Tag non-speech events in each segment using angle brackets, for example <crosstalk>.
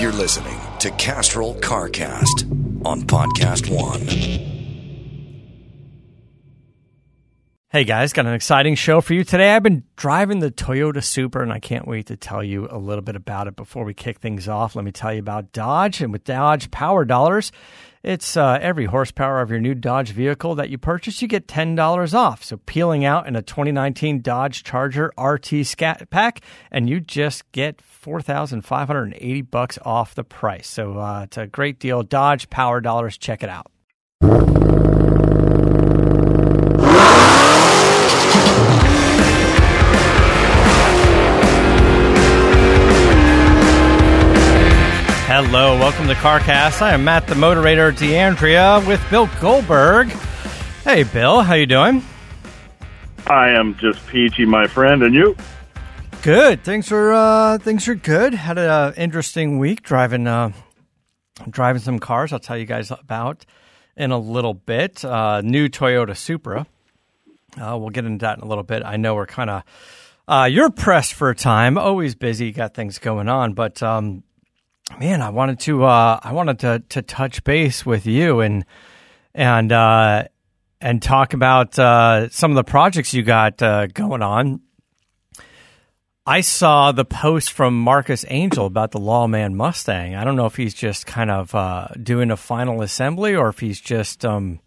You're listening to Castrol CarCast on Podcast One. Hey guys, got an exciting show for you today. I've been driving the Toyota Supra and I can't wait to tell you a little bit about it before we kick things off. Let me tell you about Dodge and with Dodge Power Dollars, it's uh, every horsepower of your new Dodge vehicle that you purchase, you get $10 off. So peeling out in a 2019 Dodge Charger RT Scat Pack and you just get 4580 bucks off the price. So uh, it's a great deal. Dodge Power Dollars, check it out. Hello, welcome to CarCast. I am Matt the Moderator D'Andrea with Bill Goldberg. Hey, Bill, how you doing? I am just peachy, my friend, and you? Good. Things are uh, things are good. Had an uh, interesting week driving uh, driving some cars. I'll tell you guys about in a little bit. Uh, new Toyota Supra. Uh, we'll get into that in a little bit. I know we're kind of uh, you're pressed for time. Always busy, got things going on, but um, man, I wanted to uh, I wanted to to touch base with you and and uh, and talk about uh, some of the projects you got uh, going on. I saw the post from Marcus Angel about the Lawman Mustang. I don't know if he's just kind of uh, doing a final assembly or if he's just um,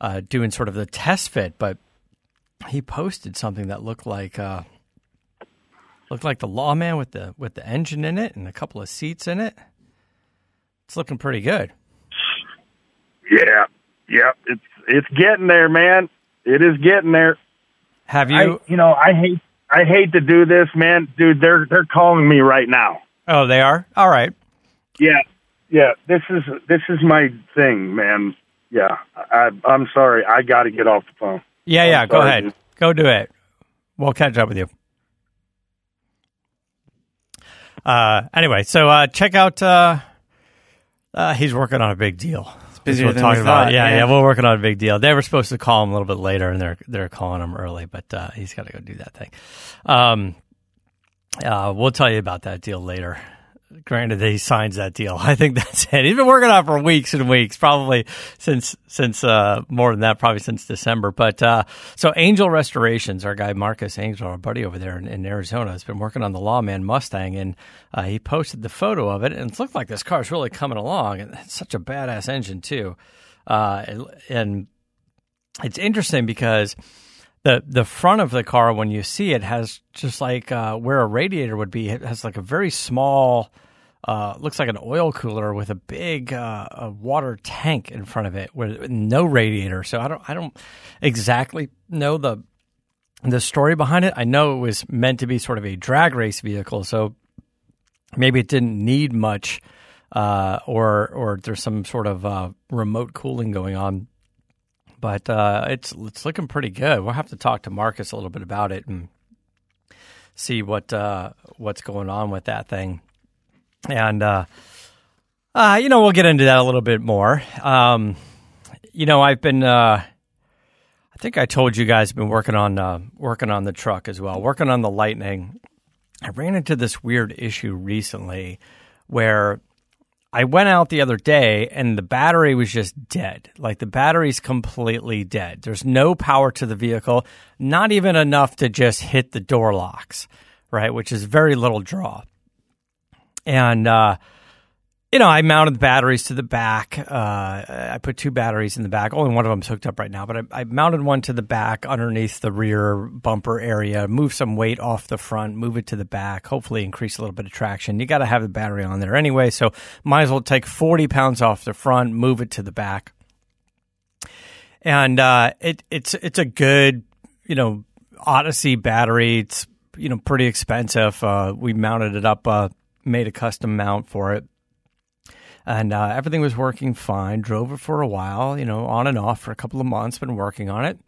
uh, doing sort of the test fit, but he posted something that looked like Looked like the Lawman with the with the engine in it and a couple of seats in it. It's looking pretty good. Yeah, yeah, it's it's getting there, man. It is getting there. Have you? I, you know, I hate I hate to do this, man, dude. They're they're calling me right now. Oh, they are. All right. Yeah, yeah. This is this is my thing, man. Yeah, I, I'm sorry. I got to get off the phone. Yeah, I'm yeah. Go sorry, ahead. dude. Go do it. We'll catch up with you. Uh, anyway, so uh, check out. Uh, uh, he's working on a big deal. busier We're than talking we about. Yeah, yeah. yeah, we're working on a big deal. They were supposed to call him a little bit later, and they're they're calling him early, but uh, he's got to go do that thing. Um, uh, we'll tell you about that deal later. Granted, that he signs that deal. <laughs> I think that's it. He's been working on it for weeks and weeks, probably since since uh, more than that, probably since December. But uh, so Angel Restorations, our guy Marcus Angel, our buddy over there in, in Arizona, has been working on the Lawman Mustang, and uh, he posted the photo of it, and it looked like this car's really coming along, and it's such a badass engine too. Uh, and, and it's interesting because the the front of the car when you see it has just like uh, where a radiator would be it has like a very small uh, looks like an oil cooler with a big uh, a water tank in front of it with no radiator so I don't I don't exactly know the the story behind it I know it was meant to be sort of a drag race vehicle so maybe it didn't need much uh, or or there's some sort of uh, remote cooling going on but uh, it's it's looking pretty good. We'll have to talk to Marcus a little bit about it and see what uh, what's going on with that thing. And uh, uh, you know, we'll get into that a little bit more. Um, you know, I've been uh, I think I told you guys I've been working on uh, working on the truck as well, working on the Lightning. I ran into this weird issue recently where I went out the other day and the battery was just dead. Like the battery's completely dead. There's no power to the vehicle, not even enough to just hit the door locks, right? Which is very little draw. And, uh, you know, I mounted the batteries to the back. Uh, I put two batteries in the back. Only one of them's hooked up right now, but I, I mounted one to the back underneath the rear bumper area, move some weight off the front, move it to the back, hopefully increase a little bit of traction. You got to have the battery on there anyway, so might as well take 40 pounds off the front, move it to the back. And uh, it, it's it's a good, you know, Odyssey battery. It's you know pretty expensive. Uh, we mounted it up, uh, made a custom mount for it and uh, everything was working fine. Drove it for a while, you know, on and off for a couple of months. Been working on it,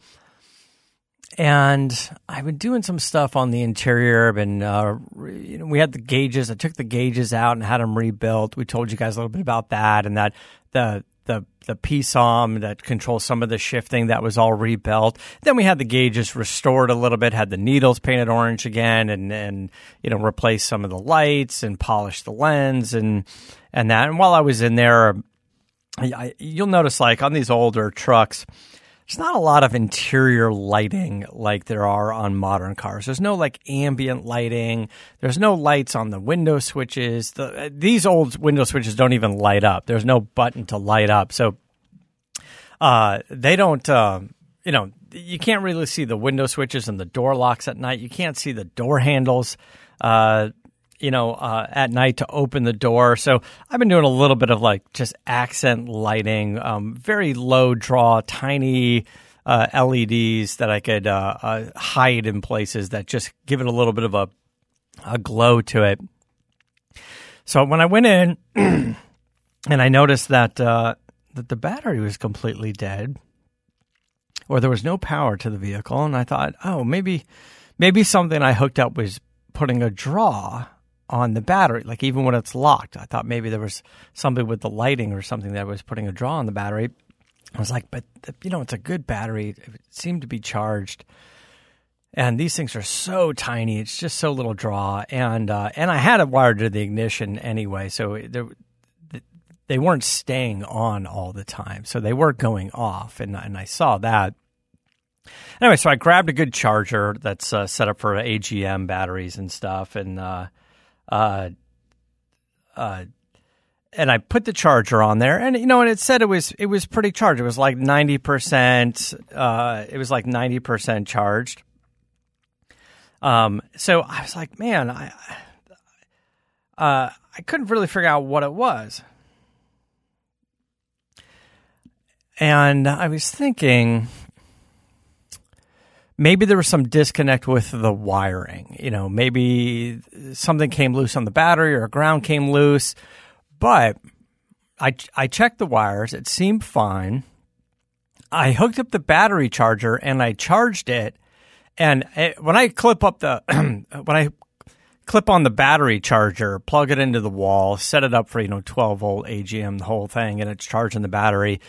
and I've been doing some stuff on the interior. Been, uh, you know, we had the gauges. I took the gauges out and had them rebuilt. We told you guys a little bit about that, and that the the the PSOM that controls some of the shifting that was all rebuilt. Then we had the gauges restored a little bit, had the needles painted orange again, and and you know replaced some of the lights and polished the lens and and that. And while I was in there, I, you'll notice like on these older trucks there's not a lot of interior lighting like there are on modern cars. There's no like ambient lighting. There's no lights on the window switches. The, these old window switches don't even light up. There's no button to light up. So uh, they don't, uh, you know, you can't really see the window switches and the door locks at night. You can't see the door handles. Uh, you know, uh, at night to open the door. So I've been doing a little bit of like just accent lighting, um, very low draw, tiny uh, LEDs that I could uh, uh, hide in places that just give it a little bit of a, a glow to it. So when I went in <clears throat> and I noticed that uh, that the battery was completely dead, or there was no power to the vehicle, and I thought, oh, maybe maybe something I hooked up was putting a draw on the battery, like even when it's locked. I thought maybe there was something with the lighting or something that was putting a draw on the battery. I was like, but you know, it's a good battery. It seemed to be charged. And these things are so tiny; it's just so little draw. And uh, and I had it wired to the ignition anyway, so they weren't staying on all the time, so they were going off. And and I saw that. Anyway, so I grabbed a good charger that's uh, set up for AGM batteries and stuff, and uh, uh, uh, and I put the charger on there, and you know, and it said it was it was pretty charged. It was like ninety percent. Uh, it was like ninety percent charged. Um, so I was like, man, I, uh, I couldn't really figure out what it was, and I was thinking, maybe there was some disconnect with the wiring. You know, maybe something came loose on the battery or a ground came loose. But I I checked the wires; it seemed fine. I hooked up the battery charger and I charged it. And it, when I clip up the <clears throat> when I clip on the battery charger, plug it into the wall, set it up for you know 12 volt AGM, the whole thing, and it's charging the battery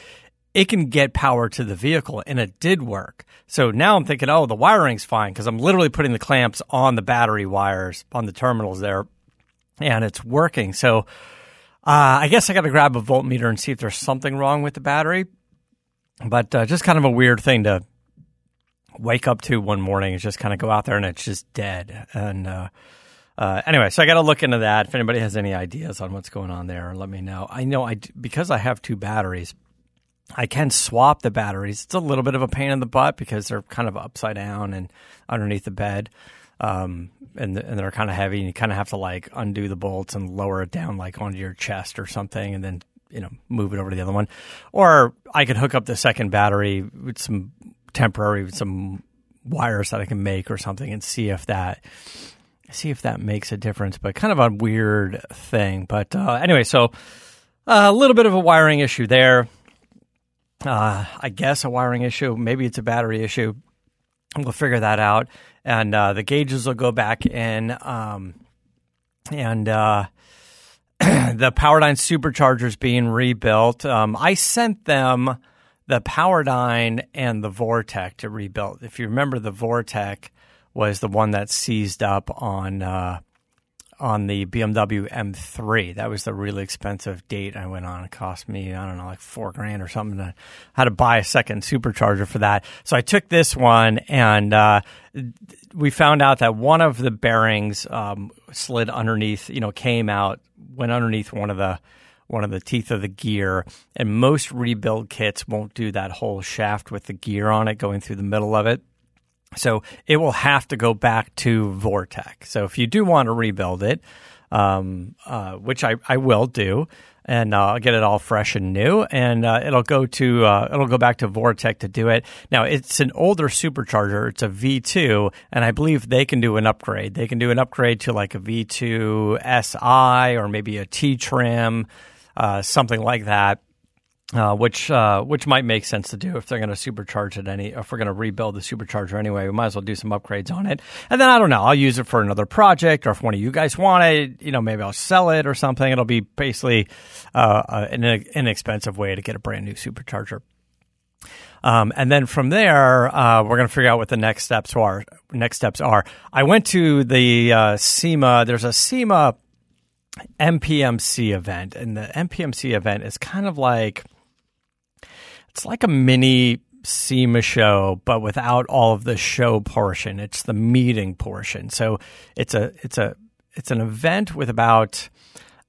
it can get power to the vehicle, and it did work. So now I'm thinking, oh, the wiring's fine because I'm literally putting the clamps on the battery wires on the terminals there, and it's working. So uh, I guess I got to grab a voltmeter and see if there's something wrong with the battery. But uh, just kind of a weird thing to wake up to one morning is just kind of go out there and it's just dead. And uh, uh, anyway, so I got to look into that. If anybody has any ideas on what's going on there, let me know. I know I because I have two batteries. I can swap the batteries. It's a little bit of a pain in the butt because they're kind of upside down and underneath the bed. Um, and, and they're kind of heavy and you kind of have to like undo the bolts and lower it down like onto your chest or something and then, you know, move it over to the other one. Or I could hook up the second battery with some temporary, some wires that I can make or something and see if that, see if that makes a difference, but kind of a weird thing. But, uh, anyway, so uh, a little bit of a wiring issue there uh, I guess a wiring issue. Maybe it's a battery issue. We'll figure that out. And uh, the gauges will go back in. Um, and uh, <clears throat> the Powerdyne superchargers being rebuilt. Um, I sent them the Powerdyne and the Vortech to rebuild. If you remember, the Vortech was the one that seized up on uh, on the BMW M3. That was the really expensive date I went on. It cost me, I don't know, like four grand or something. I had to buy a second supercharger for that. So I took this one and uh, we found out that one of the bearings um, slid underneath, you know, came out, went underneath one of the one of the teeth of the gear. And most rebuild kits won't do that whole shaft with the gear on it going through the middle of it. So it will have to go back to Vortech. So if you do want to rebuild it, um, uh, which I, I will do, and uh, I'll get it all fresh and new, and uh, it'll go to uh, it'll go back to Vortech to do it. Now it's an older supercharger; it's a V2, and I believe they can do an upgrade. They can do an upgrade to like a V2 SI or maybe a T trim, uh, something like that. Uh, which uh, which might make sense to do if they're going to supercharge it any. If we're going to rebuild the supercharger anyway, we might as well do some upgrades on it. And then I don't know, I'll use it for another project, or if one of you guys want it, you know, maybe I'll sell it or something. It'll be basically uh, an inexpensive way to get a brand new supercharger. Um, and then from there, uh, we're going to figure out what the next steps are. Next steps are. I went to the uh, SEMA. There's a SEMA NPMC event, and the NPMC event is kind of like it's like a mini SEMA show, but without all of the show portion. It's the meeting portion. So it's a it's a it's an event with about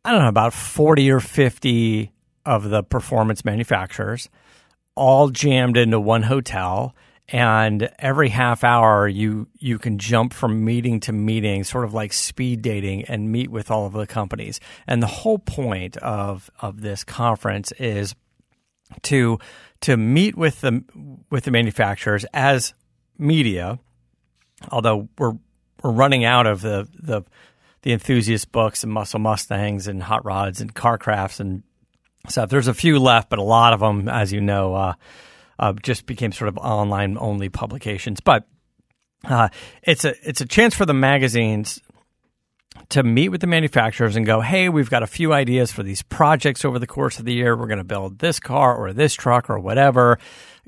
I don't know about forty or fifty of the performance manufacturers, all jammed into one hotel. And every half hour, you you can jump from meeting to meeting, sort of like speed dating, and meet with all of the companies. And the whole point of of this conference is to to meet with the with the manufacturers as media. Although we're we're running out of the the the enthusiast books and muscle mustangs and hot rods and car crafts and stuff. There's a few left, but a lot of them, as you know, uh, uh, just became sort of online only publications. But uh, it's a it's a chance for the magazines to meet with the manufacturers and go, hey, we've got a few ideas for these projects over the course of the year. We're going to build this car or this truck or whatever.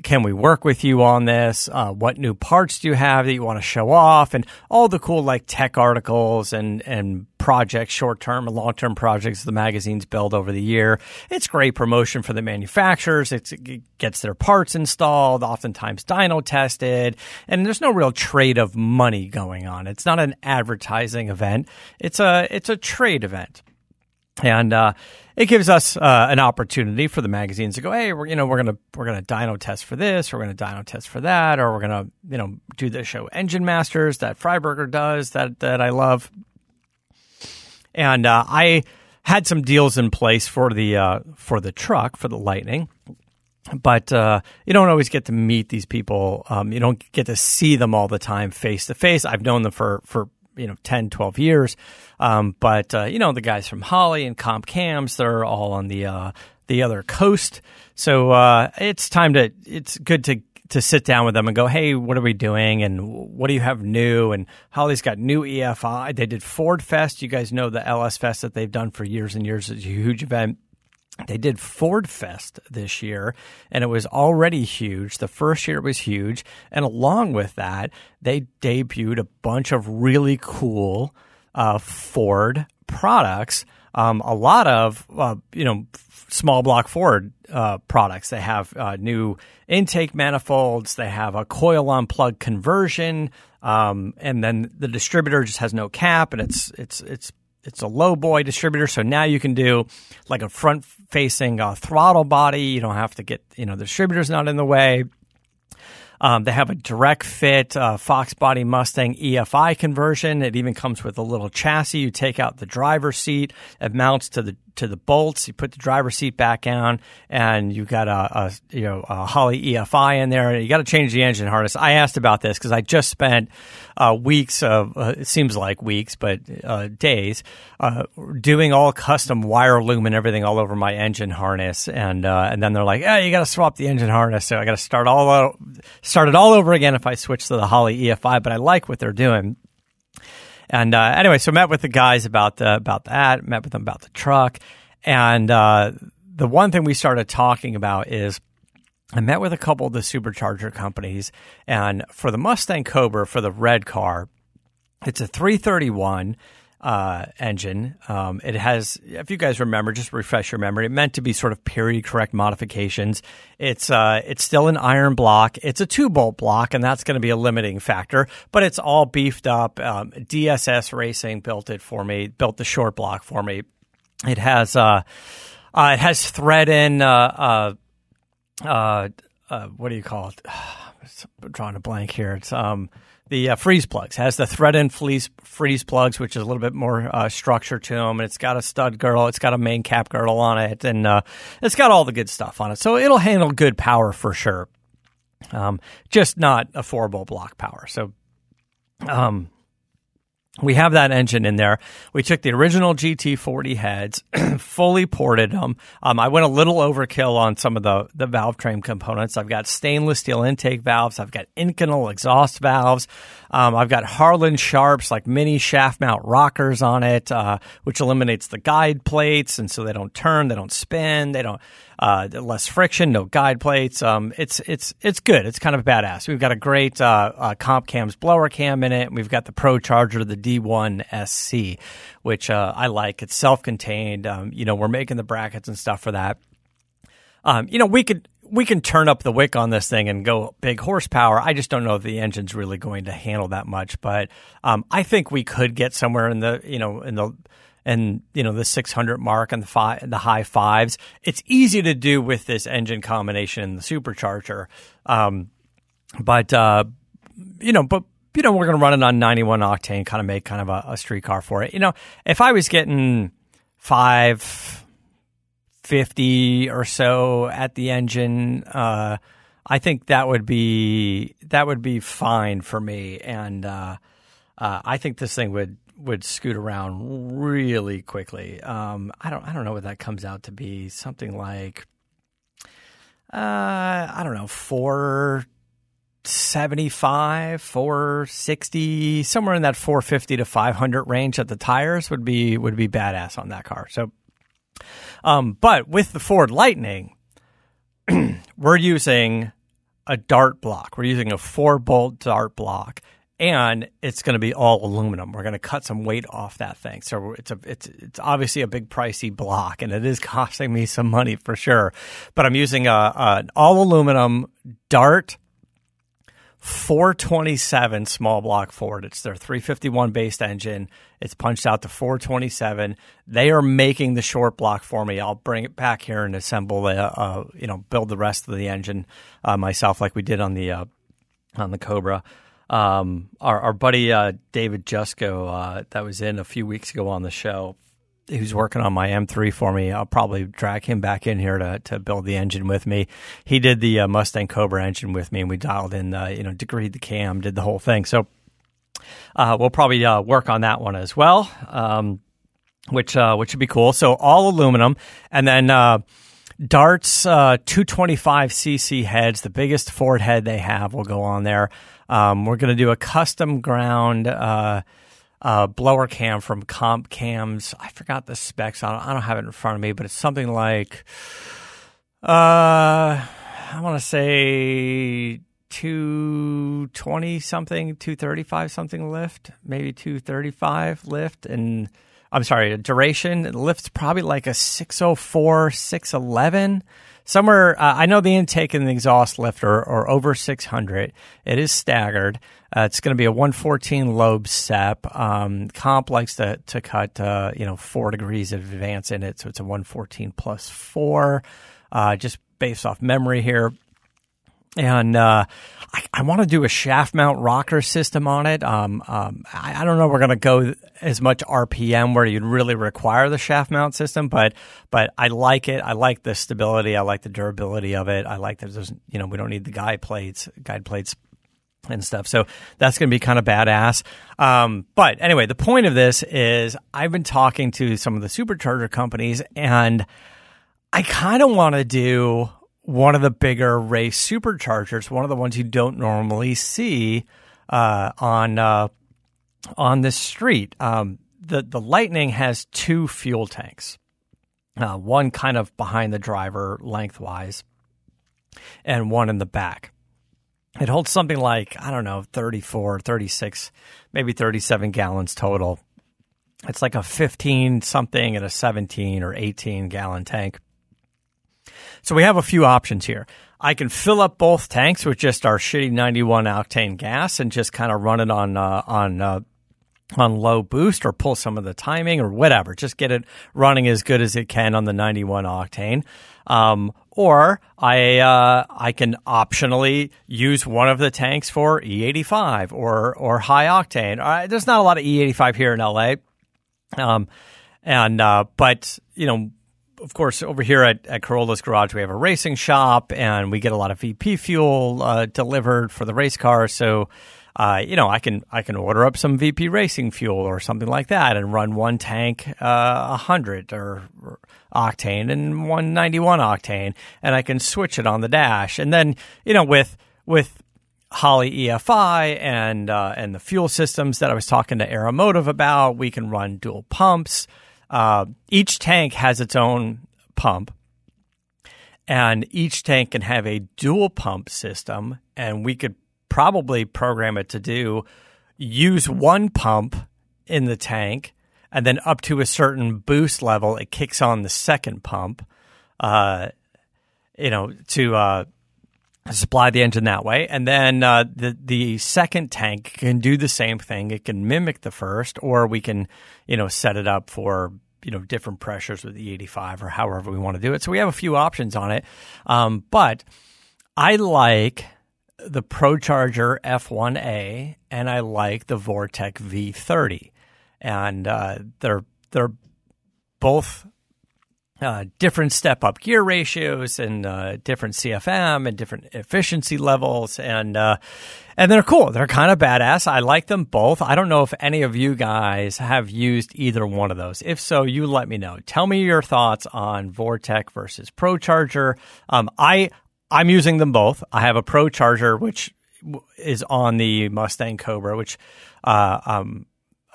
Can we work with you on this? Uh, what new parts do you have that you want to show off? And all the cool like tech articles and, and projects, short term and long term projects the magazines build over the year. It's great promotion for the manufacturers. It's, it gets their parts installed, oftentimes dyno tested, and there's no real trade of money going on. It's not an advertising event. It's a, it's a trade event. And, uh, it gives us uh, an opportunity for the magazines to go, hey, we're you know we're gonna we're gonna dyno test for this, or we're gonna dyno test for that, or we're gonna you know do the show Engine Masters that Freiburger does that that I love, and uh, I had some deals in place for the uh, for the truck for the Lightning. But uh, you don't always get to meet these people. Um, you don't get to see them all the time face to face. I've known them for, for you know 10 12 years. Um, but uh, you know the guys from Holley and comp cams they're all on the uh, the other coast. So uh, it's time to it's good to to sit down with them and go hey what are we doing? And what do you have new? And Holley's got new efi they did ford fest. You guys know the ls fest that they've done for years and years. It's a huge event they did Ford Fest this year, and it was already huge. The first year was huge. And along with that, they debuted a bunch of really cool uh, Ford products. Um, a lot of, uh, you know, small block Ford uh, products. They have uh, new intake manifolds. They have a coil on plug conversion. Um, and then the distributor just has no cap, and it's it's it's it's a low boy distributor, so now you can do like a front facing uh, throttle body. You don't have to get you know the distributor's not in the way. Um, they have a direct fit uh, Fox Body Mustang EFI conversion. It even comes with a little chassis. You take out the driver's seat, it mounts to the to the bolts. You put the driver's seat back down, and you got a, a you know a Holley EFI in there. You got to change the engine harness. I asked about this because I just spent uh, weeks of uh, it seems like weeks, but uh, days uh, doing all custom wire loom and everything all over my engine harness, and uh, and then they're like, yeah, you got to swap the engine harness, so I got to start all start it all over again if I switch to the Holley EFI. But I like what they're doing. And uh, anyway, so met with the guys about the, about that. Met with them about the truck, and uh, the one thing we started talking about is I met with a couple of the supercharger companies, and for the Mustang Cobra for the red car, it's a 331 uh, engine. Um, it has, if you guys remember, just refresh your memory, it meant to be sort of period correct modifications. It's uh, it's still an iron block. It's a two bolt block, and that's going to be a limiting factor. But it's all beefed up. Um, DSS Racing built it for me, built the short block for me. It has uh, uh it has thread in uh, uh, what do you call it? <sighs> I'm drawing a blank here. It's um the uh, freeze plugs has the thread in freeze freeze plugs, which is a little bit more uh, structure to them, and it's got a stud girdle, it's got a main cap girdle on it, and uh, it's got all the good stuff on it. So it'll handle good power for sure. Um, just not a four bolt block power. So, um, we have that engine in there. We took the original GT40 heads, <clears throat> fully ported them. Um, I went a little overkill on some of the, the valve train components. I've got stainless steel intake valves. I've got Inconel exhaust valves. Um, I've got Harland Sharps, like mini shaft mount rockers on it, uh, which eliminates the guide plates. And so they don't turn, they don't spin, they don't, uh, less friction, no guide plates. Um, it's, it's, it's good. It's kind of badass. We've got a great, uh, uh comp cams blower cam in it. We've got the Pro Charger, the D1 SC, which, uh, I like. It's self contained. Um, you know, we're making the brackets and stuff for that. Um, you know, we could, we can turn up the wick on this thing and go big horsepower. I just don't know if the engine's really going to handle that much. But um, I think we could get somewhere in the you know in the and you know the 600 mark and the five, the high fives. It's easy to do with this engine combination and the supercharger. Um, but uh, you know, but you know, we're going to run it on 91 octane, kind of make kind of a, a street car for it. You know, if I was getting five fifty or so at the engine. Uh, I think that would be that would be fine for me, and uh, uh, I think this thing would would scoot around really quickly. Um, I don't I don't know what that comes out to be. Something like uh, I don't know four. 75 460 somewhere in that 450 to 500 range at the tires would be would be badass on that car so um, but with the Ford Lightning, <clears throat> we're using a dart block. We're using a four bolt dart block, and it's going to be all aluminum. We're going to cut some weight off that thing. So it's a it's it's obviously a big pricey block, and it is <laughs> costing me some money for sure. But I'm using a an all aluminum dart 427 small block Ford. It's their 351 based engine. It's punched out to 427. They are making the short block for me. I'll bring it back here and assemble, the, uh, you know, build the rest of the engine uh, myself, like we did on the uh, on the Cobra. Um, our, our buddy uh, David Jusko, uh, that was in a few weeks ago on the show, who's working on my M3 for me. I'll probably drag him back in here to, to build the engine with me. He did the uh, Mustang Cobra engine with me, and we dialed in, uh, you know, degreed the cam, did the whole thing. So uh, we'll probably uh, work on that one as well, um, which uh, which would be cool. So all aluminum, and then. Darts 225cc heads, the biggest Ford head they have, will go on there. Um, we're going to do a custom ground uh, blower cam from Comp Cams. I forgot the specs. I don't, I don't have it in front of me, but it's something like, uh, I want to say 220 something, 235 something lift, maybe 235 lift. And I'm sorry, duration. lift's probably like a 604, 611 somewhere uh, I know the intake and the exhaust lift are, are over 600. It is staggered. Uh, it's going to be a 114 lobe SEP. Um, comp likes to to cut uh, you know four degrees of advance in it, so it's a 114 plus four. Uh, just based off memory here, and uh, I, I want to do a shaft mount rocker system on it. Um, um, I, I, don't know. We're going to go as much RPM where you'd really require the shaft mount system, but but I like it. I like the stability. I like the durability of it. I like that there's you know we don't need the guide plates, guide plates and stuff. So that's going to be kind of badass. Um, but anyway, the point of this is I've been talking to some of the supercharger companies and I kind of want to do one of the bigger race superchargers, one of the ones you don't normally see uh, on uh, on the street. Um, the the Lightning has two fuel tanks, uh, one kind of behind the driver lengthwise, and one in the back. It holds something like I don't know, 34, 36, maybe 37 gallons total. It's like a 15 something and a 17 or 18 gallon tank. So we have a few options here. I can fill up both tanks with just our shitty 91 octane gas and just kind of run it on uh, on uh, on low boost or pull some of the timing or whatever. Just get it running as good as it can on the 91 octane. Um, or I uh, I can optionally use one of the tanks for E85 or or high octane. Uh, there's not a lot of E85 here in LA, um, and uh, but you know of course, over here at, at Carolla's Garage, we have a racing shop and we get a lot of VP fuel uh, delivered for the race car. So uh, you know, I can I can order up some VP Racing fuel or something like that and run one tank uh, 100 or, or octane and 191 octane, and I can switch it on the dash. And then you know with with Holley EFI and uh, and the fuel systems that I was talking to Aeromotive about, we can run dual pumps. Uh, each tank has its own pump, and each tank can have a dual pump system, and we could probably program it to do use one pump in the tank, and then up to a certain boost level, it kicks on the second pump. Uh, you know, to uh, supply the engine that way, and then uh, the the second tank can do the same thing. It can mimic the first, or we can, you know, set it up for you know different pressures with the 85 or however we want to do it. So we have a few options on it, um, but I like the ProCharger F1A and I like the Vortech V30, and uh, they're they're both uh, different step up gear ratios and uh, different CFM and different efficiency levels and uh, and they're cool. They're kind of badass. I like them both. I don't know if any of you guys have used either one of those. If so, you let me know. Tell me your thoughts on Vortech versus ProCharger. Um, I I'm using them both. I have a ProCharger which is on the Mustang Cobra, which uh, um,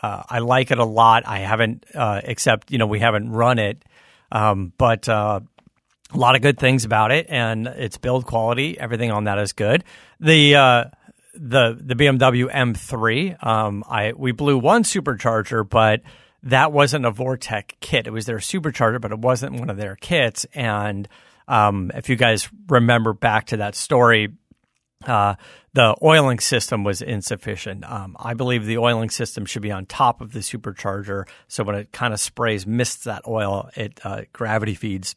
uh, I like it a lot. I haven't, uh, except you know, we haven't run it um, but uh, a lot of good things about it, and its build quality, everything on that is good. The uh, the the BMW M3, um, I we blew one supercharger, but that wasn't a Vortech kit. It was their supercharger, but it wasn't one of their kits. And um, if you guys remember back to that story, uh, the oiling system was insufficient. Um, I believe the oiling system should be on top of the supercharger, so when it kind of sprays, mists that oil, it uh, gravity feeds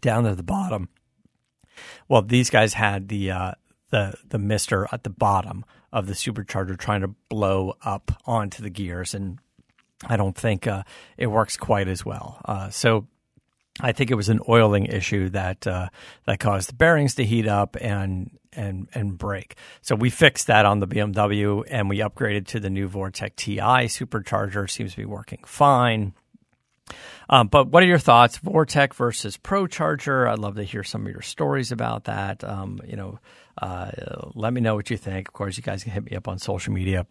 down to the bottom. Well, these guys had the uh, the the mister at the bottom of the supercharger trying to blow up onto the gears, and I don't think uh, it works quite as well. Uh, so I think it was an oiling issue that uh, that caused the bearings to heat up and and and break. So we fixed that on the BMW and we upgraded to the new Vortech TI supercharger. Seems to be working fine. Um, but what are your thoughts, Vortech versus ProCharger? I'd love to hear some of your stories about that. Um, you know, uh, let me know what you think. Of course, you guys can hit me up on social media.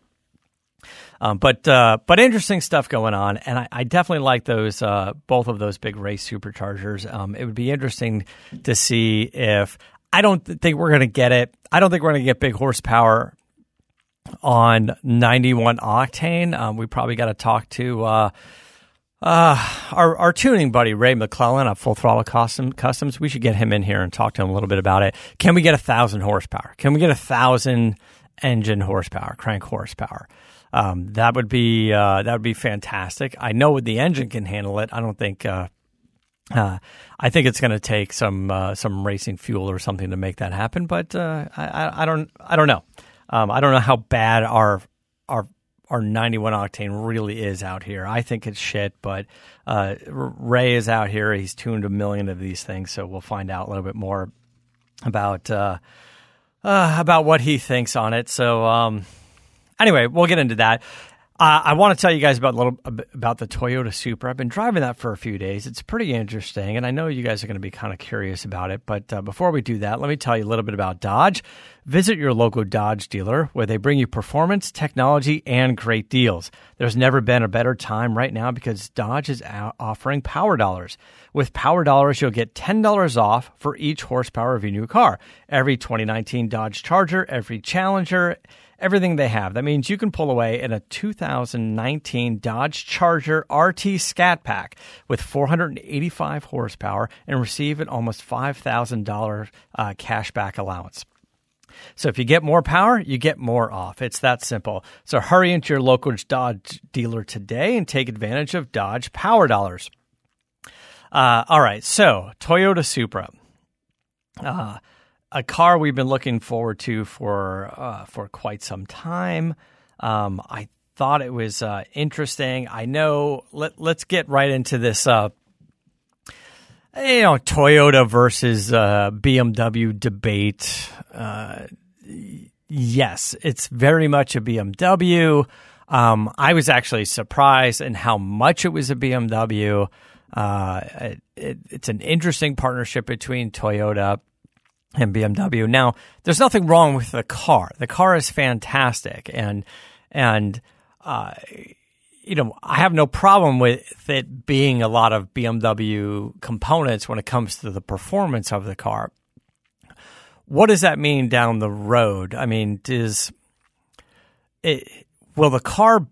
Um, but uh, but interesting stuff going on, and I, I definitely like those uh, both of those big race superchargers. Um, it would be interesting to see if I don't think we're going to get it. I don't think we're going to get big horsepower on 91 octane. Um, we probably got to talk to uh, uh, our our tuning buddy Ray McClellan of Full Throttle Custom Customs. We should get him in here and talk to him a little bit about it. Can we get a thousand horsepower? Can we get a thousand engine horsepower, crank horsepower? Um, that would be uh, that would be fantastic. I know the engine can handle it. I don't think. Uh, uh, I think it's going to take some uh, some racing fuel or something to make that happen, but uh, I, I, don't I don't know. Um, I don't know how bad our our our 91 octane really is out here. I think it's shit, but uh, Ray is out here. He's tuned a million of these things, so we'll find out a little bit more about about what he thinks on it. So. Um, Anyway, we'll get into that. Uh, I want to tell you guys about little about the Toyota Supra. I've been driving that for a few days. It's pretty interesting, and I know you guys are going to be kind of curious about it. But uh, before we do that, let me tell you a little bit about Dodge. Visit your local Dodge dealer where they bring you performance, technology, and great deals. There's never been a better time right now because Dodge is offering power dollars. With power dollars, you'll get $10 off for each horsepower of your new car. Every 2019 Dodge Charger, every Challenger, everything they have. That means you can pull away in a 2019 Dodge Charger RT Scat Pack with 485 horsepower and receive an almost $5,000 uh, cashback allowance. So if you get more power, you get more off. It's that simple. So hurry into your local Dodge dealer today and take advantage of Dodge Power Dollars. Uh, all right, so Toyota Supra. Uh, a car we've been looking forward to for uh, for quite some time. Um, I thought it was uh, interesting. I know. Let, us get right into this. Uh, you know, Toyota versus uh, BMW debate. Uh, yes, it's very much a BMW. Um, I was actually surprised in how much it was a BMW. Uh, it, it, it's an interesting partnership between Toyota and BMW. Now, there's nothing wrong with the car. The car is fantastic, and and uh, you know I have no problem with it being a lot of BMW components when it comes to the performance of the car. What does that mean down the road? I mean, does it will the car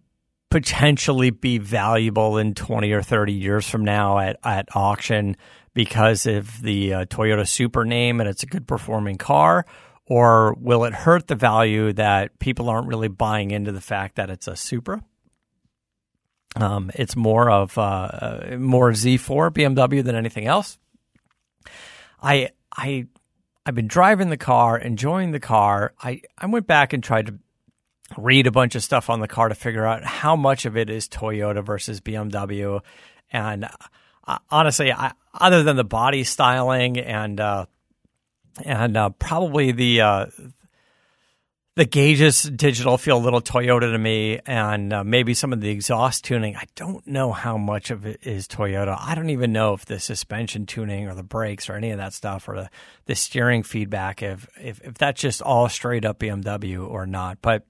potentially be valuable in 20 or 30 years from now at, at auction because of the uh, Toyota Supra name and it's a good performing car? Or will it hurt the value that people aren't really buying into the fact that it's a Supra? Um, it's more of uh, uh more Z4 BMW than anything else. I I I've been driving the car, enjoying the car. I, I went back and tried to read a bunch of stuff on the car to figure out how much of it is Toyota versus BMW. And honestly, I, other than the body styling and uh, and uh, probably the uh, the gauges digital feel a little Toyota to me, and uh, maybe some of the exhaust tuning. I don't know how much of it is Toyota. I don't even know if the suspension tuning or the brakes or any of that stuff or the, the steering feedback, if, if, if that's just all straight up BMW or not. But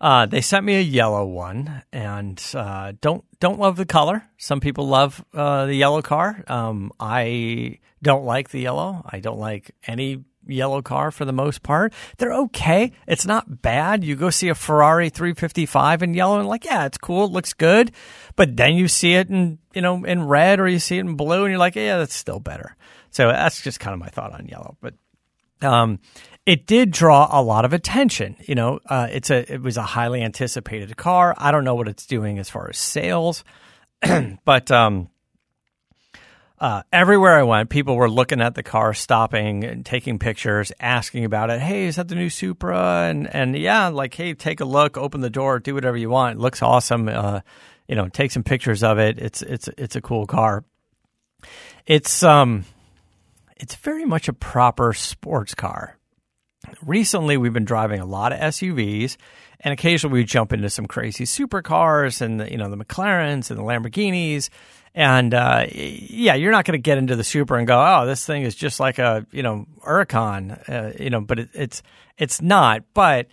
uh, they sent me a yellow one, and uh, don't don't love the color. Some people love uh, the yellow car. Um, I don't like the yellow. I don't like any yellow car for the most part. They're okay. It's not bad. You go see a Ferrari 355 in yellow and like, yeah, it's cool. It looks good. But then you see it in, you know, in red or you see it in blue and you're like, yeah, that's still better. So that's just kind of my thought on yellow. But, um, it did draw a lot of attention. You know, uh, it's a, it was a highly anticipated car. I don't know what it's doing as far as sales, <clears throat> but, um, uh, everywhere I went, people were looking at the car, stopping and taking pictures, asking about it. Hey, is that the new Supra? And and yeah, like hey, take a look, open the door, do whatever you want. It looks awesome. Uh, you know, take some pictures of it. It's it's it's a cool car. It's um, it's very much a proper sports car. Recently, we've been driving a lot of SUVs, and occasionally we jump into some crazy supercars and the, you know the McLarens and the Lamborghinis and uh, yeah, you're not going to get into the Supra and go, oh, this thing is just like a you know Huracan, uh, you know, but it, it's it's not. But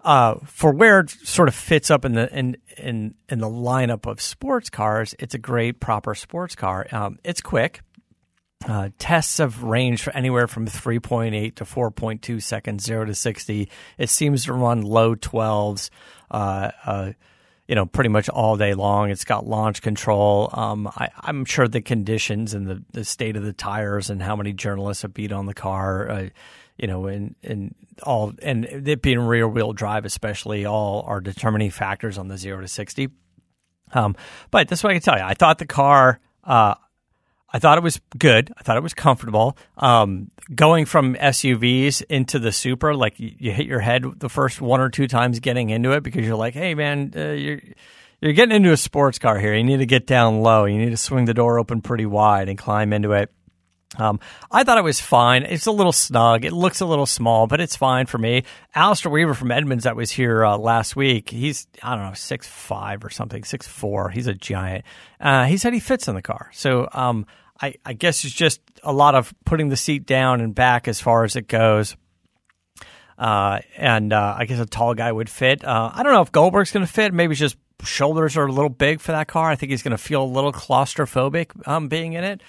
uh, for where it sort of fits up in the in in in the lineup of sports cars, it's a great proper sports car. Um, it's quick. Uh, tests have ranged anywhere from 3.8 to 4.2 seconds, 0 to 60. It seems to run low 12s. Uh, uh, you know, pretty much all day long. It's got launch control. Um, I, am sure the conditions and the, the state of the tires and how many journalists have beat on the car, uh, you know, and, and all, and it being rear wheel drive, especially, all are determining factors on the zero to 60. Um, but that's what I can tell you. I thought the car, uh, I thought it was good. I thought it was comfortable. Um, going from SUVs into the Supra, like you, you, hit your head the first one or two times getting into it because you're like, hey man, uh, you're you're getting into a sports car here. You need to get down low. You need to swing the door open pretty wide and climb into it. Um, I thought it was fine. It's a little snug. It looks a little small, but it's fine for me. Alistair Weaver from Edmunds that was here uh, last week. He's I don't know six five or something, six four. He's a giant. Uh, he said he fits in the car. So um, I, I guess it's just a lot of putting the seat down and back as far as it goes. Uh, and uh, I guess a tall guy would fit. Uh, I don't know if Goldberg's going to fit. Maybe just shoulders are a little big for that car. I think he's going to feel a little claustrophobic um, being in it.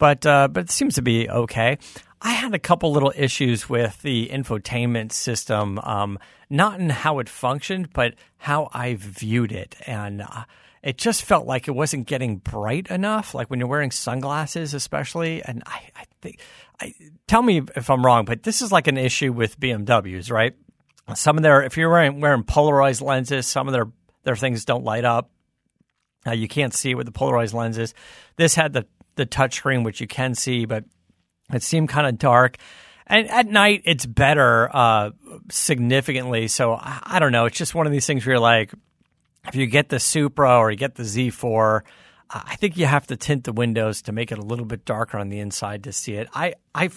But uh, but it seems to be okay. I had a couple little issues with the infotainment system, um, not in how it functioned, but how I viewed it. And uh, it just felt like it wasn't getting bright enough. Like when you're wearing sunglasses, especially. And I, I think, I, tell me if I'm wrong, but this is like an issue with BMWs, right? Some of their, if you're wearing, wearing polarized lenses, some of their their things don't light up. Uh, you can't see it with the polarized lenses. This had the the touchscreen, which you can see, but it seemed kind of dark. And at night, it's better uh, significantly. So I, I don't know. It's just one of these things where you're like, if you get the Supra or you get the Z4, I think you have to tint the windows to make it a little bit darker on the inside to see it. I I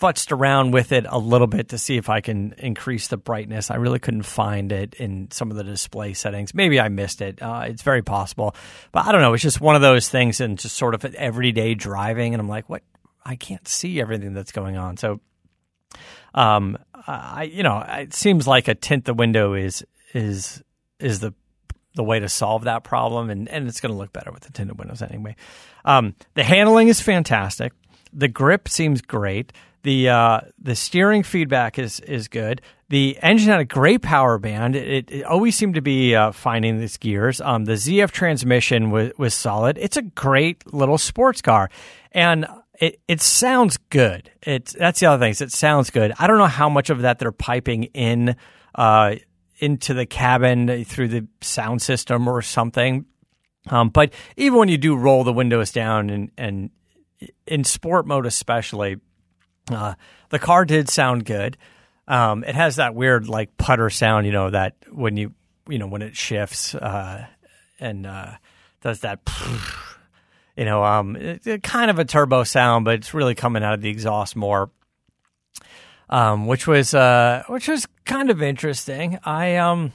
futzed around with it a little bit to see if I can increase the brightness. I really couldn't find it in some of the display settings. Maybe I missed it. Uh, it's very possible, but I don't know. It's just one of those things, and just sort of everyday driving, and I'm like, what? I can't see everything that's going on. So, um, I you know, it seems like a tint the window is is is the the way to solve that problem, and, and it's going to look better with the tinted windows anyway. Um, the handling is fantastic. The grip seems great. The uh, the steering feedback is is good. The engine had a great power band. It, it always seemed to be uh, finding its gears. Um, the ZF transmission was, was solid. It's a great little sports car, and it, it sounds good. It's that's the other thing. Is it sounds good. I don't know how much of that they're piping in uh, into the cabin through the sound system or something. Um, but even when you do roll the windows down and and in sport mode especially, uh, the car did sound good. Um, it has that weird like putter sound, you know, that when you you know when it shifts uh, and uh, does that, you know, um, it, it kind of a turbo sound, but it's really coming out of the exhaust more. Um, which was uh, which was kind of interesting. I um,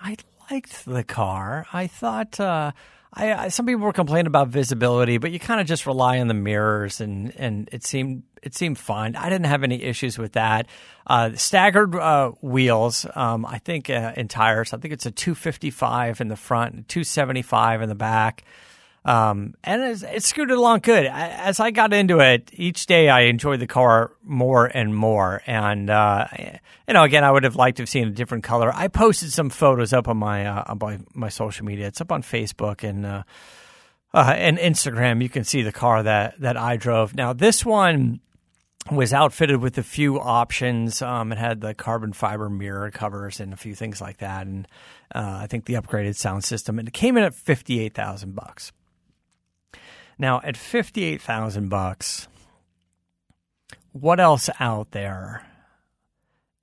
I liked the car. I thought uh, I, I, some people were complaining about visibility, but you kind of just rely on the mirrors, and and it seemed it seemed fine. I didn't have any issues with that. Uh, staggered uh, wheels, um, I think uh, in tires. I think it's a 255 in the front, 275 in the back. Um, and it, scooted along good. As I got into it, each day I enjoyed the car more and more. And, uh, you know, again, I would have liked to have seen a different color. I posted some photos up on my, uh, on my, my social media. It's up on Facebook and, uh, uh, and Instagram. You can see the car that, that I drove. Now, this one was outfitted with a few options. Um, it had the carbon fiber mirror covers and a few things like that. And, uh, I think the upgraded sound system. And it came in at 58,000 bucks. Now at fifty eight thousand bucks, what else out there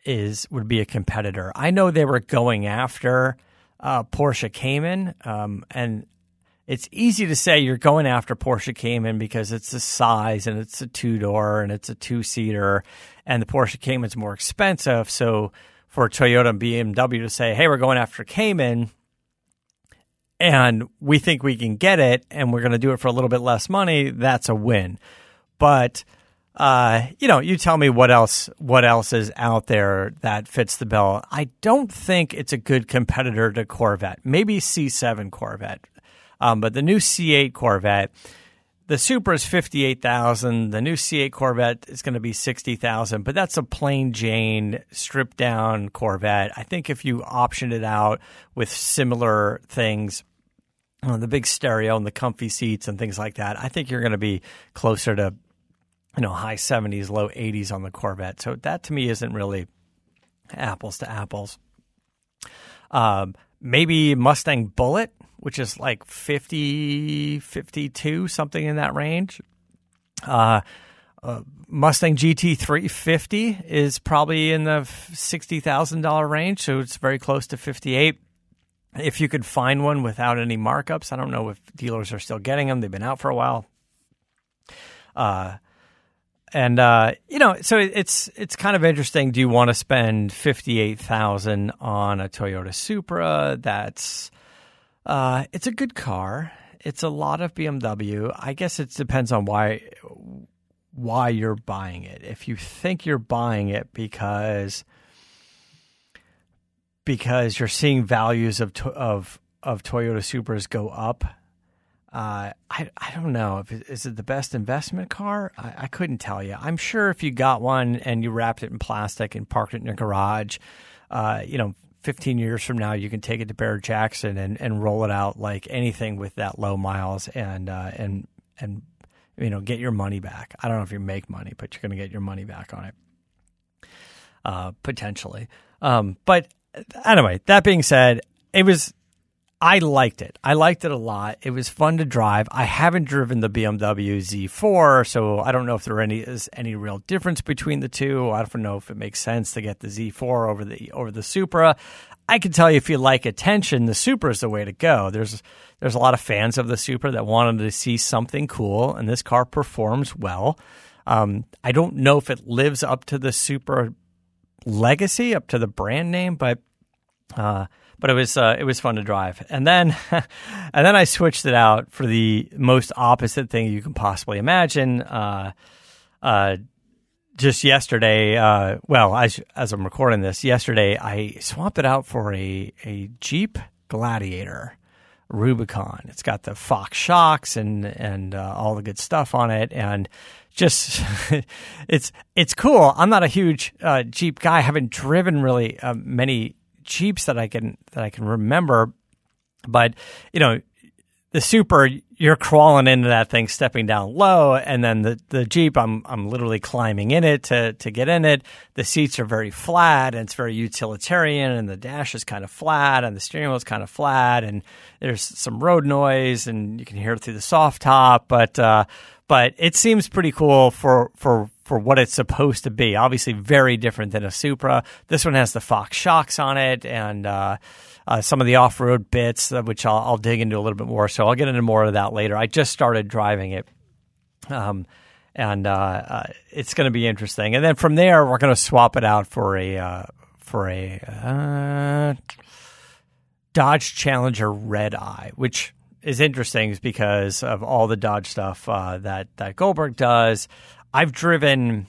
is would be a competitor? I know they were going after uh, Porsche Cayman, um, and it's easy to say you're going after Porsche Cayman because it's the size and it's a two door and it's a two seater, and the Porsche Cayman's more expensive. So for Toyota and BMW to say, "Hey, we're going after Cayman," and we think we can get it and we're going to do it for a little bit less money, that's a win. But uh, you know, you tell me what else what else is out there that fits the bill. I don't think it's a good competitor to Corvette. Maybe C7 Corvette, um, but the new C8 Corvette, the Supra is fifty eight thousand. The new C8 Corvette is going to be sixty thousand, but that's a plain Jane stripped down Corvette. I think if you optioned it out with similar things, uh, the big stereo and the comfy seats and things like that, I think you're going to be closer to you know high 70s, low 80s on the Corvette. So that to me isn't really apples to apples. Um, maybe Mustang Bullitt, which is like 50, 52, something in that range. Uh, uh, Mustang GT 350 is probably in the $60,000 range, so it's very close to 58 if you could find one without any markups. I don't know if dealers are still getting them. They've been out for a while. Uh, and uh, you know, so it's it's kind of interesting. Do you want to spend fifty eight thousand on a Toyota Supra? That's uh, it's a good car. It's a lot of BMW. I guess it depends on why why you're buying it. If you think you're buying it because because you're seeing values of of of Toyota Supras go up. Uh, I I don't know if it, is it the best investment car. I, I, couldn't tell you. I'm sure if you got one and you wrapped it in plastic and parked it in your garage, uh, you know, 15 years from now you can take it to Barrett Jackson and, and roll it out like anything with that low miles and uh, and and you know get your money back. I don't know if you make money, but you're going to get your money back on it uh, potentially. Um, but anyway, that being said, it was I liked it. I liked it a lot. It was fun to drive. I haven't driven the BMW Z4, so I don't know if there any is any real difference between the two. I don't know if it makes sense to get the Z4 over the over the Supra. I can tell you if you like attention, the Supra is the way to go. There's there's a lot of fans of the Supra that wanted to see something cool, and this car performs well. Um, I don't know if it lives up to the Supra legacy, up to the brand name, but uh, but it was uh, it was fun to drive. And then <laughs> and then I switched it out for the most opposite thing you can possibly imagine. Uh, uh, just yesterday, uh, well, as as I'm recording this, yesterday I swapped it out for a a Jeep Gladiator. Rubicon. It's got the Fox shocks and and uh, all the good stuff on it, and just <laughs> it's it's cool. I'm not a huge uh, Jeep guy. I haven't driven really many Jeeps that I can that I can remember, but you know, the Supra, you're crawling into that thing, stepping down low, and then the, the Jeep, I'm I'm literally climbing in it to to get in it. The seats are very flat, and it's very utilitarian, and the dash is kind of flat, and the steering wheel is kind of flat, and there's some road noise, and you can hear it through the soft top, but uh, but it seems pretty cool for for for what it's supposed to be. Obviously, very different than a Supra. This one has the Fox shocks on it, and uh, uh, some of the off road bits, uh, which I'll, I'll, dig into a little bit more. So I'll get into more of that later. I just started driving it. Um, and uh, uh it's going to be interesting. And then from there, we're going to swap it out for a uh, for a uh, Dodge Challenger Red Eye, which is interesting because of all the Dodge stuff that that Goldberg does. I've driven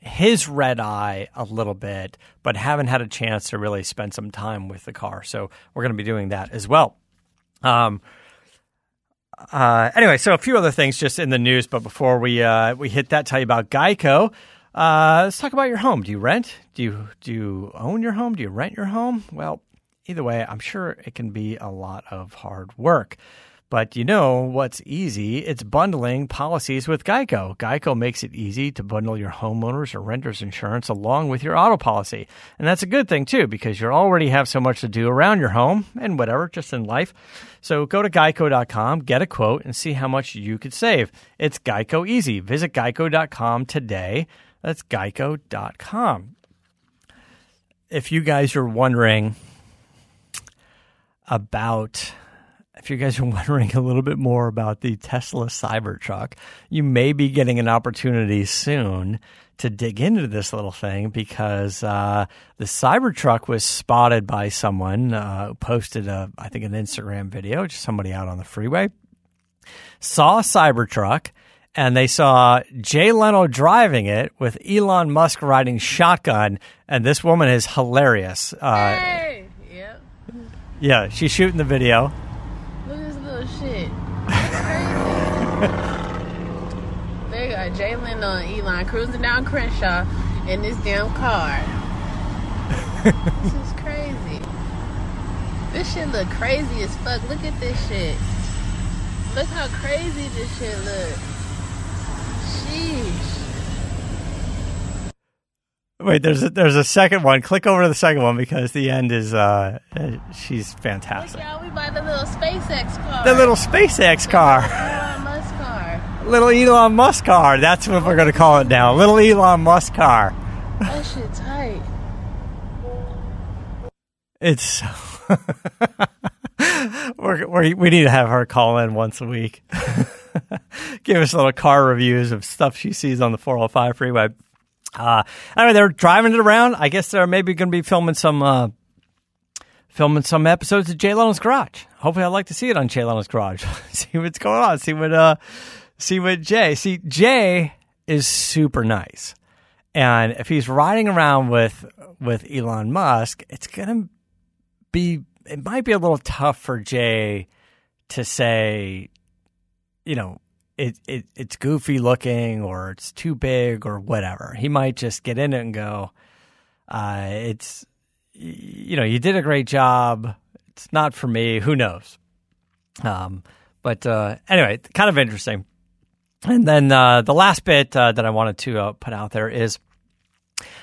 his red eye a little bit, but haven't had a chance to really spend some time with the car. So we're going to be doing that as well. Um, uh, anyway, so a few other things just in the news, but before we uh, we hit that, tell you about Geico. Uh, let's talk about your home. Do you rent? Do you do you own your home? Do you rent your home? Well, either way, I'm sure it can be a lot of hard work. But you know what's easy? It's bundling policies with Geico. Geico makes it easy to bundle your homeowners or renters insurance along with your auto policy. And that's a good thing too, because you already have so much to do around your home and whatever, just in life. So go to geico.com, get a quote, and see how much you could save. It's Geico easy. Visit geico.com today. That's geico.com. If you guys are wondering about if you guys are <laughs> wondering a little bit more about the Tesla Cybertruck, you may be getting an opportunity soon to dig into this little thing because uh, the Cybertruck was spotted by someone uh, who posted a, I think, an Instagram video, just somebody out on the freeway, saw a Cybertruck, and they saw Jay Leno driving it with Elon Musk riding shotgun, and this woman is hilarious. Uh, hey! Yeah, she's shooting the video shit. <laughs> they got Jay Leno and Elon cruising down Crenshaw in this damn car. <laughs> this is crazy. This shit look crazy as fuck. Look at this shit. Look how crazy this shit look. Sheesh. Wait, there's a, there's a second one. Click over to the second one because the end is uh, she's fantastic. Look, y'all, we buy the little SpaceX car. The little SpaceX car. Elon Musk car. Little Elon Musk car. That's what we're gonna call it now. Little Elon Musk car. That shit tight. It's. <laughs> we're, we're, we need to have her call in once a week. <laughs> Give us little car reviews of stuff she sees on the 405 freeway. Uh, anyway, they're driving it around. I guess they're maybe going to be filming some uh, filming some episodes of Jay Leno's Garage. Hopefully, I'd like to see it on Jay Leno's Garage. <laughs> see what's going on. See what uh, see what Jay. See Jay is super nice, and if he's riding around with with Elon Musk, it's gonna be. It might be a little tough for Jay to say, you know, it, it it's goofy looking or it's too big or whatever. He might just get in it and go, uh, it's you know, you did a great job. It's not for me. Who knows? Um, but uh, anyway, kind of interesting. And then uh, the last bit uh, that I wanted to uh, put out there is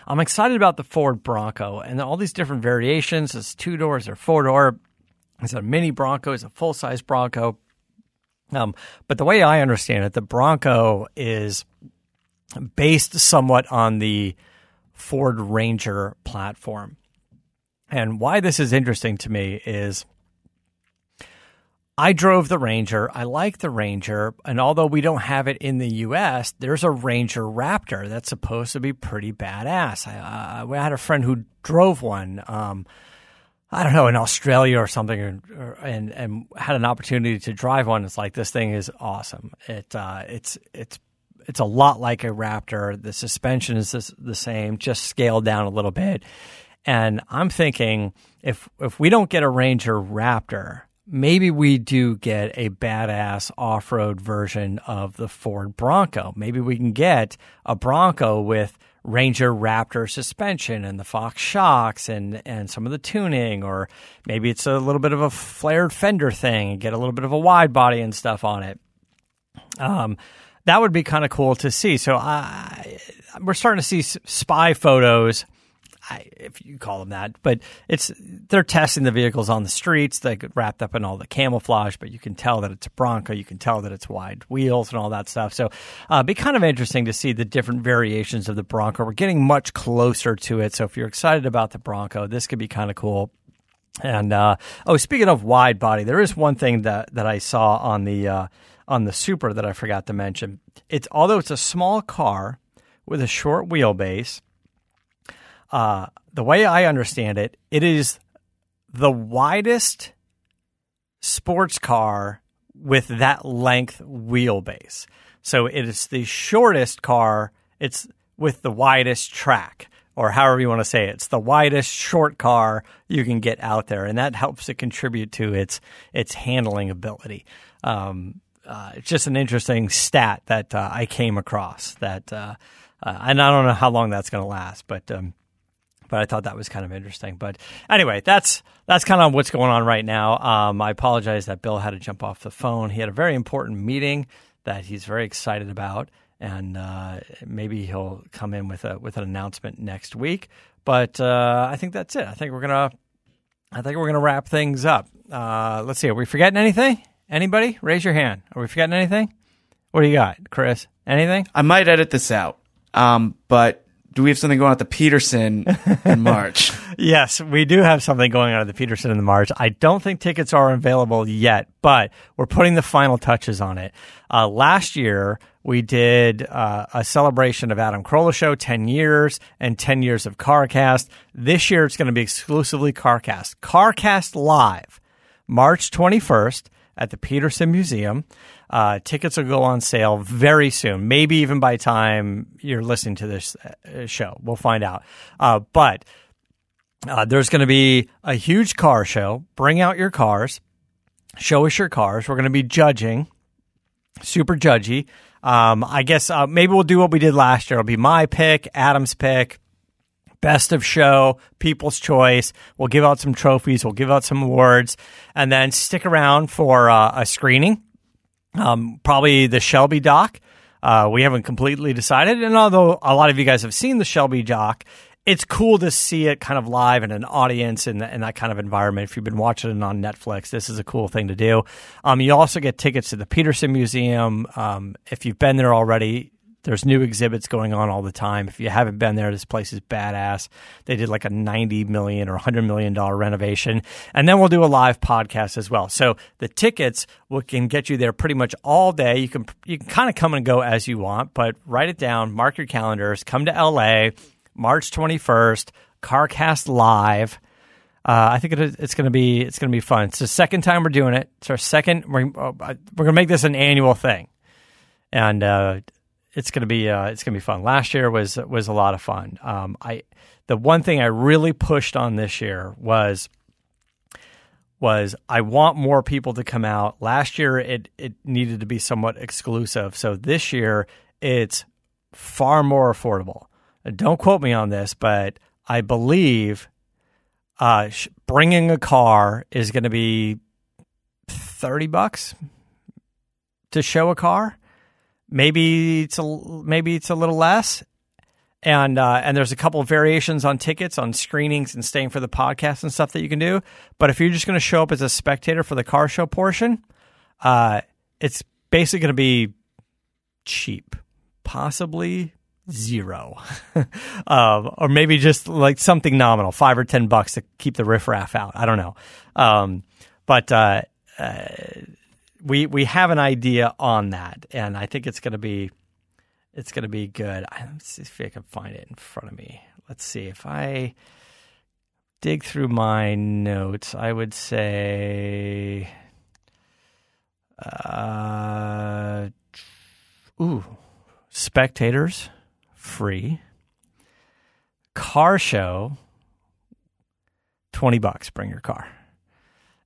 I'm excited about the Ford Bronco and all these different variations. It's two doors or four door. It's a mini Bronco. It's a full size Bronco. Um, but the way I understand it, the Bronco is based somewhat on the Ford Ranger platform. And why this is interesting to me is I drove the Ranger. I like the Ranger. And although we don't have it in the US, there's a Ranger Raptor that's supposed to be pretty badass. I, I had a friend who drove one. Um, I don't know in Australia or something, or, or, and and had an opportunity to drive one. It's like this thing is awesome. It uh, it's it's it's a lot like a Raptor. The suspension is the same, just scaled down a little bit. And I'm thinking if if we don't get a Ranger Raptor, maybe we do get a badass off-road version of the Ford Bronco. Maybe we can get a Bronco with Ranger Raptor suspension and the Fox shocks and and some of the tuning, or maybe it's a little bit of a flared fender thing and get a little bit of a wide body and stuff on it. Um, that would be kind of cool to see. So I, we're starting to see spy photos I, if you call them that, but it's they're testing the vehicles on the streets. They get wrapped up in all the camouflage, but you can tell that it's a Bronco. You can tell that it's wide wheels and all that stuff. So, uh, be kind of interesting to see the different variations of the Bronco. We're getting much closer to it. So, if you're excited about the Bronco, this could be kind of cool. And uh, oh, speaking of wide body, there is one thing that that I saw on the uh, on the Supra that I forgot to mention. It's although it's a small car with a short wheelbase uh, the way I understand it, it is the widest sports car with that length wheelbase. So it is the shortest car. It's with the widest track, or however you want to say it. It's the widest short car you can get out there, and that helps to contribute to its its handling ability. Um, uh, it's just an interesting stat that uh, I came across. That uh, uh and I don't know how long that's going to last, but um, but I thought that was kind of interesting. But anyway, that's that's kind of what's going on right now. Um, I apologize that Bill had to jump off the phone. He had a very important meeting that he's very excited about, and uh, maybe he'll come in with a with an announcement next week. But uh, I think that's it. I think we're gonna I think we're gonna wrap things up. Uh, let's see. Are we forgetting anything? Anybody? Raise your hand. Are we forgetting anything? What do you got, Chris? Anything? I might edit this out, um, but do we have something going on at the Petersen in <laughs> March? yes, we do have something going on at the Petersen in the March. I don't think tickets are available yet, but we're putting the final touches on it. Uh, last year, we did uh, a celebration of Adam Carolla Show, 10 years, and 10 years of CarCast. This year, it's going to be exclusively CarCast. CarCast Live, March 21st at the Petersen Museum. Uh, tickets will go on sale very soon, maybe even by time you're listening to this uh, show. We'll find out. Uh, but uh, there's going to be a huge car show. Bring out your cars, show us your cars. We're going to be judging, super judgy. Um, I guess uh, maybe we'll do what we did last year. It'll be my pick, Adam's pick, best of show, people's choice. We'll give out some trophies. We'll give out some awards, and then stick around for uh, a screening um, probably the Shelby doc. Uh, we haven't completely decided. And although a lot of you guys have seen the Shelby doc, it's cool to see it kind of live in an audience in that kind of environment. If you've been watching it on Netflix, this is a cool thing to do. Um, you also get tickets to the Petersen Museum. Um, if you've been there already, there's new exhibits going on all the time. If you haven't been there, this place is badass. They did like a 90 million or 100 million dollar renovation. And then we'll do a live podcast as well. So the tickets will, can get you there pretty much all day. You can you can kind of come and go as you want, but write it down, mark your calendars, come to LA March 21st, CarCast live. Uh, I think it is, it's going to be it's going to be fun. It's the second time we're doing it. It's our second. We're, uh, we're going to make this an annual thing, and uh, it's gonna be uh, it's gonna be fun. Last year was was a lot of fun. Um, I the one thing I really pushed on this year was was I want more people to come out. Last year it it needed to be somewhat exclusive, so this year it's far more affordable. Don't quote me on this, but I believe uh, bringing a car is going to be thirty bucks to show a car maybe it's a maybe it's a little less. And uh, and there's a couple of variations on tickets, on screenings, and staying for the podcast and stuff that you can do. But if you're just going to show up as a spectator for the car show portion, uh, it's basically going to be cheap, possibly zero, <laughs> um, or maybe just like something nominal, five or ten bucks to keep the riffraff out. I don't know, um, but uh, uh, we we have an idea on that, and I think it's going to be it's going to be good. Let's see if I can find it in front of me. Let's see if I dig through my notes. I would say, uh, ooh, spectators free, car show twenty bucks. Bring your car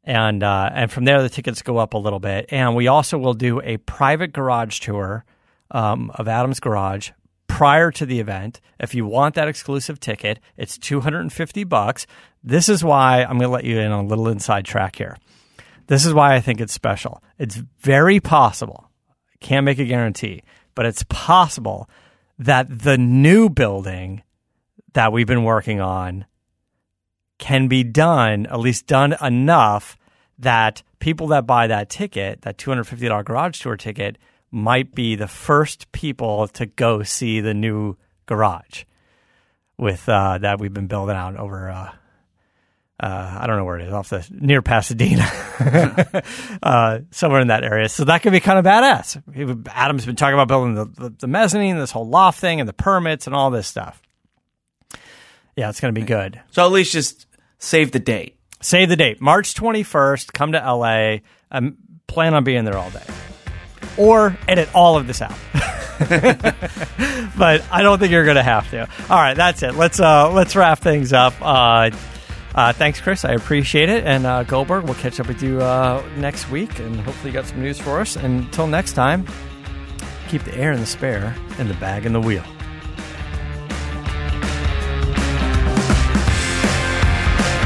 and uh, and from there the tickets go up a little bit. And we also will do a private garage tour um, of Adam's Garage prior to the event. If you want that exclusive ticket, it's two hundred and fifty bucks. This is why I'm going to let you in on a little inside track here. This is why I think it's special. It's very possible. Can't make a guarantee, but it's possible that the new building that we've been working on can be done, at least done enough that people that buy that ticket, that $250 garage tour ticket, might be the first people to go see the new garage with uh, that we've been building out over. Uh, uh, I don't know where it is, off the near Pasadena, <laughs> uh, somewhere in that area. So that could be kind of badass. Adam's been talking about building the, the, the mezzanine, this whole loft thing, and the permits and all this stuff. Yeah, it's going to be good. So at least just save the date. Save the date, March 21st. Come to LA. I plan on being there all day, or edit all of this out. <laughs> but I don't think you're going to have to. All right, that's it. Let's uh, let's wrap things up. Uh, uh, thanks, Chris. I appreciate it. And uh, Goldberg, we'll catch up with you uh, next week, and hopefully you got some news for us. And until next time, keep the air in the spare and the bag in the wheel.